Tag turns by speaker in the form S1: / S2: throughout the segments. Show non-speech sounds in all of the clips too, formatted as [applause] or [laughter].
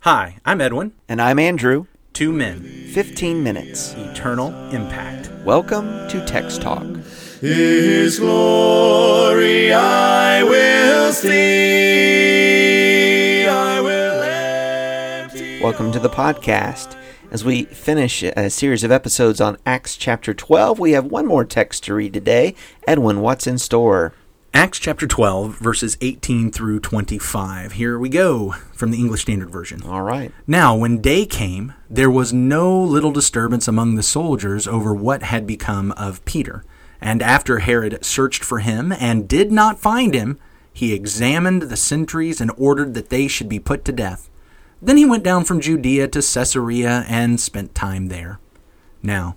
S1: Hi, I'm Edwin.
S2: And I'm Andrew.
S1: Two men,
S2: 15 minutes.
S1: eternal impact.
S2: Welcome to Text Talk.
S3: His glory I will see. I will empty.
S2: Welcome to the podcast. As we finish a series of episodes on Acts chapter 12, we have one more text to read today. Edwin, what's in store?
S1: Acts chapter 12, verses 18 through 25. Here we go from the English Standard Version.
S2: All right.
S1: Now, when day came, there was no little disturbance among the soldiers over what had become of Peter. And after Herod searched for him and did not find him, he examined the sentries and ordered that they should be put to death. Then he went down from Judea to Caesarea and spent time there. Now,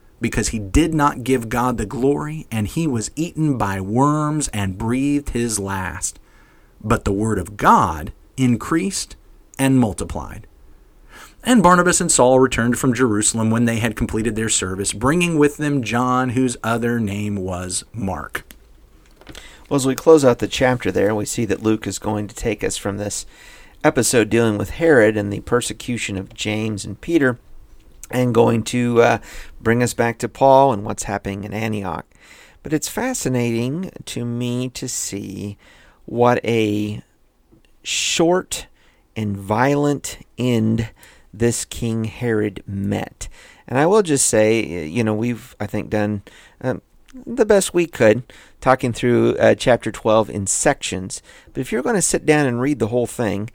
S1: because he did not give God the glory, and he was eaten by worms and breathed his last. But the word of God increased and multiplied. And Barnabas and Saul returned from Jerusalem when they had completed their service, bringing with them John, whose other name was Mark.
S2: Well, as we close out the chapter there, we see that Luke is going to take us from this episode dealing with Herod and the persecution of James and Peter and going to uh, bring us back to Paul and what's happening in Antioch. But it's fascinating to me to see what a short and violent end this King Herod met. And I will just say, you know, we've, I think, done um, the best we could talking through uh, chapter 12 in sections. But if you're going to sit down and read the whole thing,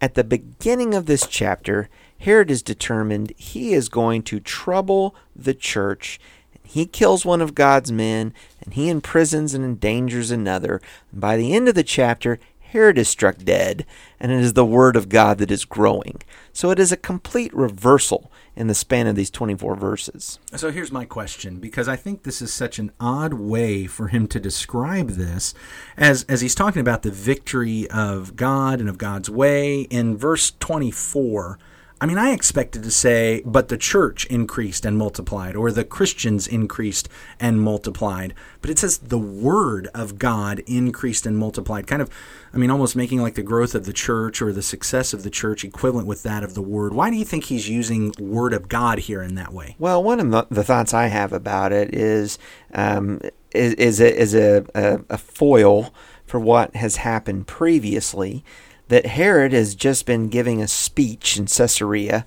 S2: at the beginning of this chapter, Herod is determined he is going to trouble the church. He kills one of God's men, and he imprisons and endangers another. And by the end of the chapter, Herod is struck dead, and it is the word of God that is growing. So it is a complete reversal in the span of these 24 verses.
S1: So here's my question because I think this is such an odd way for him to describe this as as he's talking about the victory of God and of God's way in verse 24 I mean, I expected to say, but the church increased and multiplied, or the Christians increased and multiplied. But it says the word of God increased and multiplied. Kind of, I mean, almost making like the growth of the church or the success of the church equivalent with that of the word. Why do you think he's using word of God here in that way?
S2: Well, one of the, thoughts I have about it is um, is, is, a, is a, a, a foil for what has happened previously that Herod has just been giving a speech in Caesarea,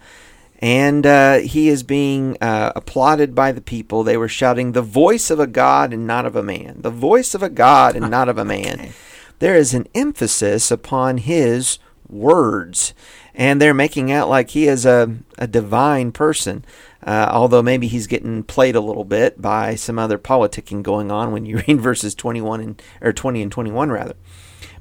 S2: and uh, he is being uh, applauded by the people. They were shouting, The voice of a God and not of a man. The voice of a God and not of a [laughs] man.
S1: Okay.
S2: There is an emphasis upon his words, and they're making out like he is a, a divine person. Uh, although maybe he's getting played a little bit by some other politicking going on when you read [laughs] verses 21 and or 20 and 21 rather.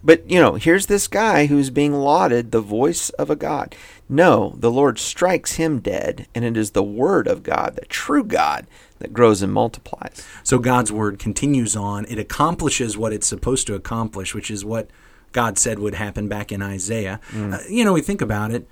S2: But, you know, here's this guy who's being lauded the voice of a God. No, the Lord strikes him dead, and it is the word of God, the true God, that grows and multiplies.
S1: So God's word continues on. It accomplishes what it's supposed to accomplish, which is what God said would happen back in Isaiah. Uh, you know, we think about it.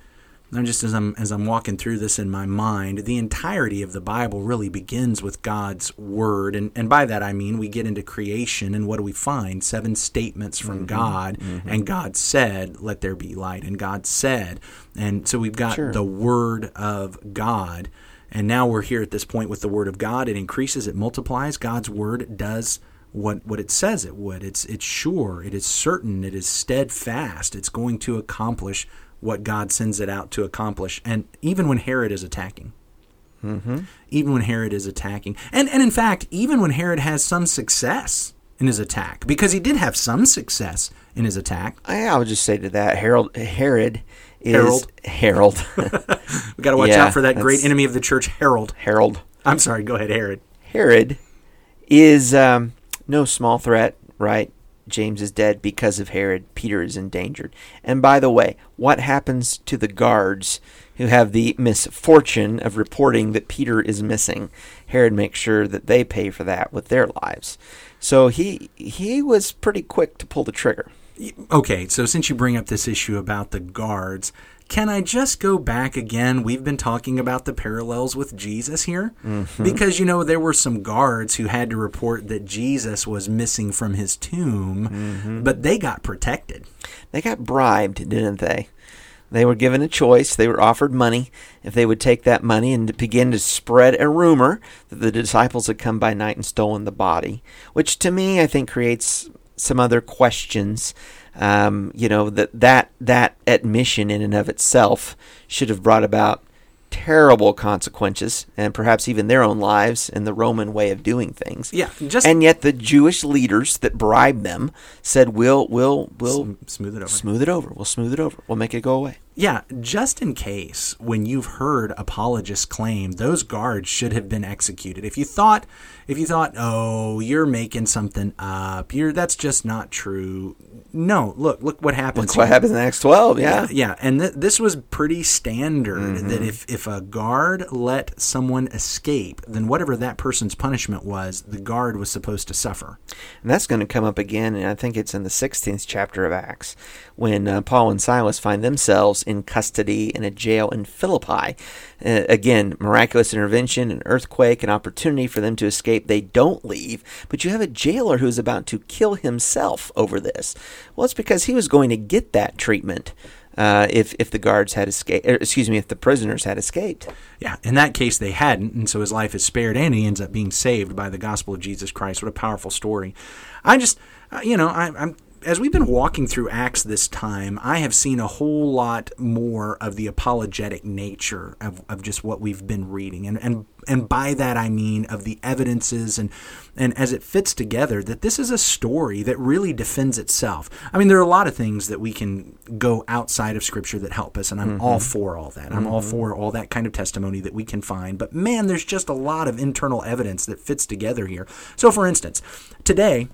S1: And just as I'm as I'm walking through this in my mind, the entirety of the Bible really begins with God's word, and and by that I mean we get into creation, and what do we find? Seven statements from mm-hmm. God, mm-hmm. and God said, "Let there be light," and God said, and so we've got
S2: Sure.
S1: the word of God, and now we're here at this point with the word of God. It increases, it multiplies. God's word does what what it says it would. It's it's sure, it is certain, it is steadfast. It's going to accomplish what God sends it out to accomplish. And even when Herod is attacking, even when Herod is attacking, and and in fact, even when Herod has some success in his attack, because he did have some success in his attack.
S2: I, I would just say to that, Harold, Herod is
S1: Harold.
S2: Harold. [laughs]
S1: We got to watch
S2: Yeah,
S1: out for that great enemy of the church, Harold.
S2: Harold.
S1: I'm sorry. Go ahead, Herod.
S2: Herod is um, no small threat, right? James is dead because of Herod. Peter is endangered. And by the way, what happens to the guards who have the misfortune of reporting that Peter is missing. Herod makes sure that they pay for that with their lives. So he he was pretty quick to pull the trigger.
S1: Okay, so since you bring up this issue about the guards, can I just go back again? We've been talking about the parallels with Jesus here.
S2: Mm-hmm.
S1: Because, you know, there were some guards who had to report that Jesus was missing from his tomb,
S2: Mm-hmm.
S1: but they got protected.
S2: They got bribed, didn't they? They were given a choice. They were offered money if they would take that money and begin to spread a rumor that the disciples had come by night and stolen the body, which to me I think creates some other questions. Um, you know that that that admission in and of itself should have brought about terrible consequences and perhaps even their own lives and the Roman way of doing things.
S1: Yeah, just
S2: And yet the Jewish leaders that bribed them said, "We'll we'll we'll
S1: smooth it over.
S2: smooth it over. We'll smooth it over. We'll make it go away."
S1: Yeah, just in case when you've heard apologists claim those guards should have been executed. If you thought if you thought, "Oh, you're making something up. You're that's just not true." No, look, look what happens.
S2: That's what happens in Acts 12. Yeah.
S1: Yeah, and th- this was pretty standard
S2: Mm-hmm.
S1: that if, if a guard let someone escape, then whatever that person's punishment was, the guard was supposed to suffer.
S2: And that's going to come up again, and I think it's in the 16th chapter of Acts, when uh, Paul and Silas find themselves in custody in a jail in Philippi. Uh, again, miraculous intervention, an earthquake, an opportunity for them to escape. They don't leave, but you have a jailer who's about to kill himself over this. Well, it's because he was going to get that treatment. Uh, if if the guards had escaped, excuse me, if the prisoners had escaped,
S1: Yeah, in that case, they hadn't, and so his life is spared, and he ends up being saved by the gospel of Jesus Christ. What a powerful story! I just, uh, you know, I, I'm as we've been walking through Acts this time, I have seen a whole lot more of the apologetic nature of, of just what we've been reading, and and and by that I mean of the evidences and and as it fits together that this is a story that really defends itself. I mean, there are a lot of things that we can go outside of Scripture that help us, and I'm all mm-hmm. for all that. I'm all mm-hmm. for all that kind of testimony that we can find. But man, there's just a lot of internal evidence that fits together here. So, for instance, today.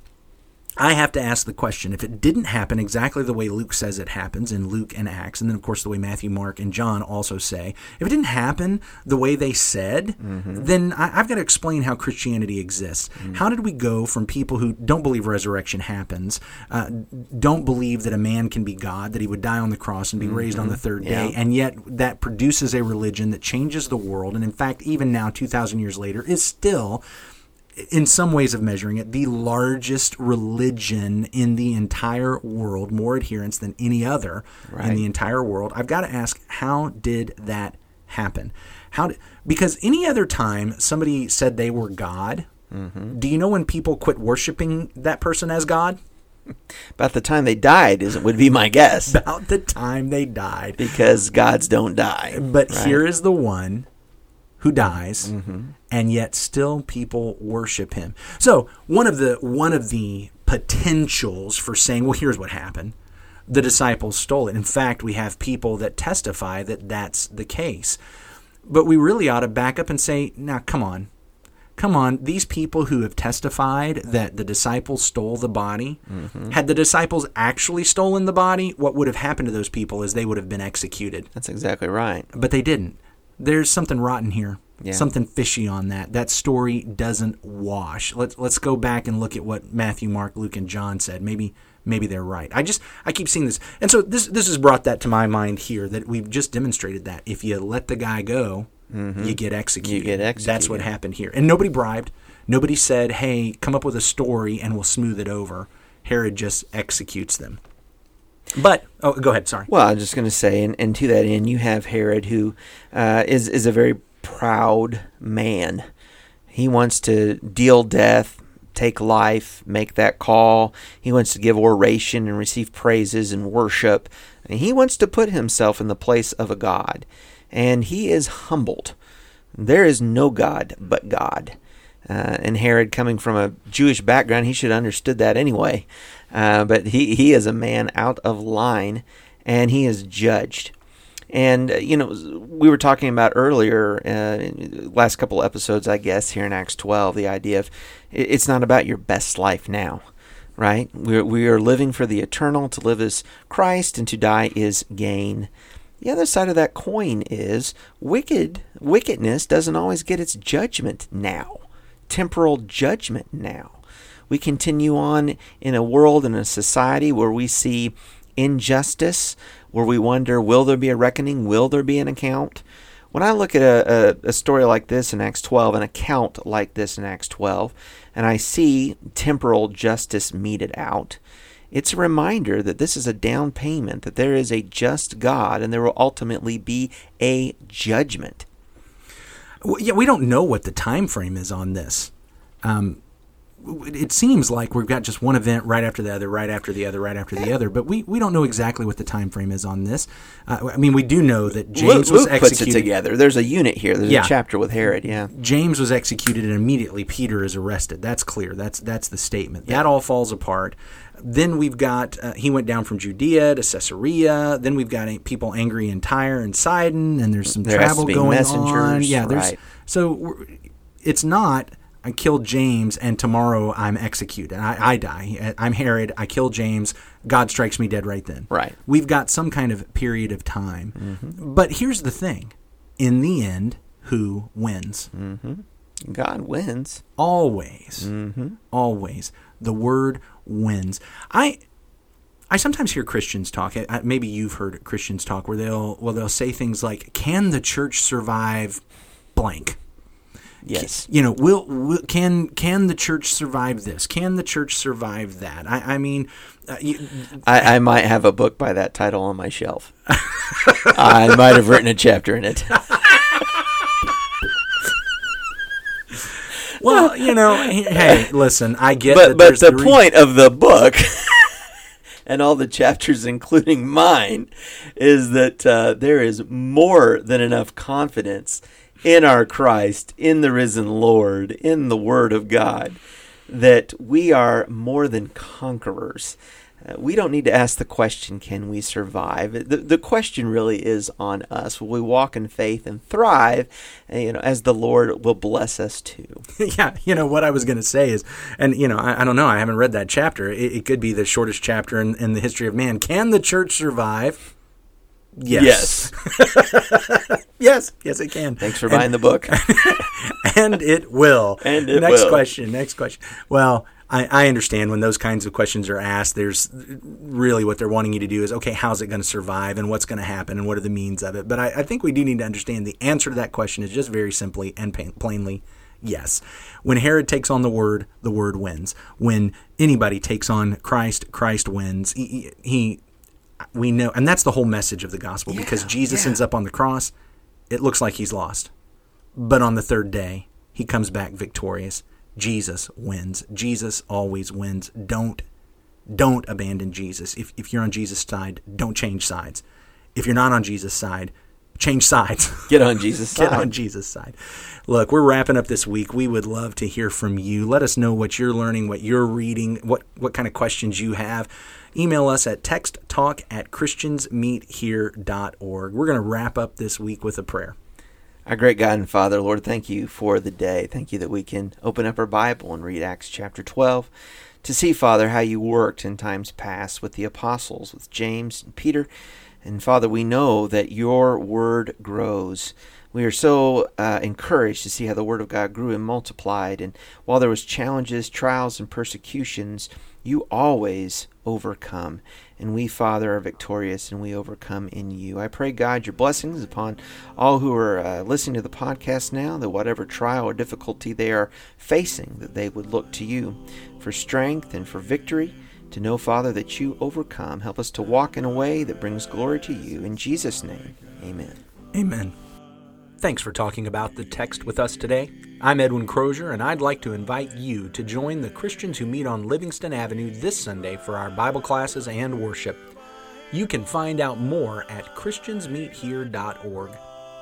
S1: I have to ask the question if it didn't happen exactly the way Luke says it happens in Luke and Acts, and then, of course, the way Matthew, Mark, and John also say, if it didn't happen the way they said, mm-hmm. then I, I've got to explain how Christianity exists. Mm-hmm. How did we go from people who don't believe resurrection happens, uh, don't believe that a man can be God, that he would die on the cross and be raised on the mm-hmm. third day, and yet that produces a religion that changes the world, and in fact, even now, 2,000 years later, is still in some ways of measuring it, the largest religion in the entire world, more adherents than any other in the entire world. I've got to ask, how did that happen? How did, because any other time somebody said they were God, mm-hmm. do you know when people quit worshiping that person as God?
S2: about the time they died is would be my guess,
S1: About the time they died.
S2: because gods don't die.
S1: But
S2: right?
S1: here is the one who dies, and yet still people worship him. So one of the one of the potentials for saying, well, here's what happened. The disciples stole it. In fact, we have people that testify that that's the case. But we really ought to back up and say, now, come on. Come on, these people who have testified that the disciples stole the body, had the disciples actually stolen the body, what would have happened to those people is they would have been executed
S2: That's exactly right.
S1: but they didn't. There's something rotten here.
S2: Yeah.
S1: Something fishy on that. That story doesn't wash. Let's let's go back and look at what Matthew, Mark, Luke, and John said. Maybe maybe they're right. I just I keep seeing this, and so this this has brought that to my mind here that we've just demonstrated that if you let the guy go, you get executed.
S2: Mm-hmm. get
S1: That's what happened here, and nobody bribed. Nobody said, "Hey, come up with a story and we'll smooth it over." Herod just executes them. But oh, go ahead. Sorry.
S2: Well, I'm just going to say, and, and to that end, you have Herod, who uh, is is a very proud man. He wants to deal death, take life, make that call. He wants to give oration and receive praises and worship. And he wants to put himself in the place of a god, and he is humbled. There is no God but God. Uh, and Herod, coming from a Jewish background, he should have understood that anyway. Uh, but he, he is a man out of line, and he is judged. And, uh, you know, we were talking about earlier, uh, last couple episodes, I guess, here in Acts 12, the idea of it's not about your best life now, right? We're, we are living for the eternal. To live is Christ, and to die is gain. The other side of that coin is wicked wickedness doesn't always get its judgment now. Temporal judgment now. We continue on in a world and a society where we see injustice, where we wonder, will there be a reckoning? Will there be an account? When I look at a, a, a, story like this in Acts 12, an account like this in Acts 12, and I see temporal justice meted out, it's a reminder that this is a down payment, that there is a just God, and there will ultimately be a judgment.
S1: Yeah, we don't know what the time frame is on this. Um, it seems like we've got just one event right after the other, right after the other, right after the other. But we, we don't know exactly what the time frame is on this. Uh, I mean, we do know that James
S2: Luke,
S1: was
S2: Luke
S1: executed.
S2: puts it together. There's a unit here. There's
S1: Yeah.
S2: a chapter with Herod. Yeah.
S1: James was executed, and immediately Peter is arrested. That's clear. That's that's the statement. That all falls apart. Then we've got uh, he went down from Judea to Caesarea. Then we've got uh, people angry in Tyre and Sidon, and there's some
S2: There
S1: travel going
S2: messengers,
S1: on. Yeah, there's
S2: right.
S1: so we're- it's not. I killed James, and tomorrow I'm executed. I, I die. I'm Herod. I kill James. God strikes me dead right then.
S2: Right.
S1: We've got some kind of period of time. But here's the thing: in the end, who wins?
S2: God wins.
S1: always
S2: Mm-hmm.
S1: always the word wins i i sometimes hear christians talk maybe you've heard christians talk where they'll well they'll say things like can the church survive blank
S2: Yes.
S1: you know will, will can can the church survive this can the church survive that i, I mean uh, you,
S2: I, I might have a book by that title on my shelf. [laughs] I might have written a chapter in it. [laughs]
S1: well you know hey listen i get
S2: But
S1: that
S2: but
S1: there's
S2: the
S1: re-
S2: point of the book [laughs] and all the chapters, including mine, is that uh, there is more than enough confidence in our Christ, in the risen Lord, in the Word of God, that we are more than conquerors. Uh, we don't need to ask the question, can we survive? The, the question really is on us. Will we walk in faith and thrive, uh, you know, as the Lord will bless us too? [laughs]
S1: yeah, you know what I was going to say is, and you know, I, I don't know, I haven't read that chapter. It, it could be the shortest chapter in, in the history of man. Can the church survive? Yes. [laughs] yes, yes, it can.
S2: Thanks for buying the book. [laughs]
S1: and it will. [laughs]
S2: And it
S1: next
S2: will.
S1: question. Next question. Well, I, I understand when those kinds of questions are asked. There's really what they're wanting you to do is okay. How's it going to survive, and what's going to happen, and what are the means of it? But I, I think we do need to understand the answer to that question is just very simply and plainly yes. When Herod takes on the word, the word wins. When anybody takes on Christ, Christ wins. He, he we know, and that's the whole message of the gospel. because Jesus ends up on the cross, it looks like he's lost. But on the third day, he comes back victorious. Jesus wins. Jesus always wins. Don't don't abandon Jesus. If if you're on Jesus' side, don't change sides. If you're not on Jesus' side, change sides. [laughs]
S2: Get on Jesus' side.
S1: Get
S2: side.
S1: on Jesus' side. Look, we're wrapping up this week. We would love to hear from you. Let us know what you're learning, what you're reading, what what kind of questions you have. Email us at texttalk at christiansmeethere.org. We're going to wrap up this week with a prayer.
S2: Our great God and Father, Lord, thank you for the day. Thank you that we can open up our Bible and read Acts chapter 12 to see, Father, how you worked in times past with the apostles, with James and Peter. And Father, we know that your word grows. We are so uh, encouraged to see how the word of God grew and multiplied. And while there was challenges, trials, and persecutions, you always overcome. And we, Father, are victorious and we overcome in you. I pray, God, your blessings upon all who are uh, listening to the podcast now, that whatever trial or difficulty they are facing, that they would look to you for strength and for victory. To know, Father, that you overcome. Help us to walk in a way that brings glory to you. In Jesus' name, amen.
S1: Amen. Thanks for talking about the text with us today. I'm Edwin Crozier, and I'd like to invite you to join the Christians who meet on Livingston Avenue this Sunday for our Bible classes and worship. You can find out more at ChristiansMeetHere.org.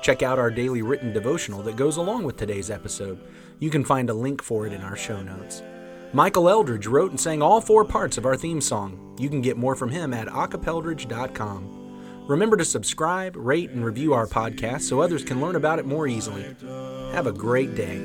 S1: Check out our daily written devotional that goes along with today's episode. You can find a link for it in our show notes. Michael Eldridge wrote and sang all four parts of our theme song. You can get more from him at acapeldridge.com. Remember to subscribe, rate, and review our podcast so others can learn about it more easily. Have a great day.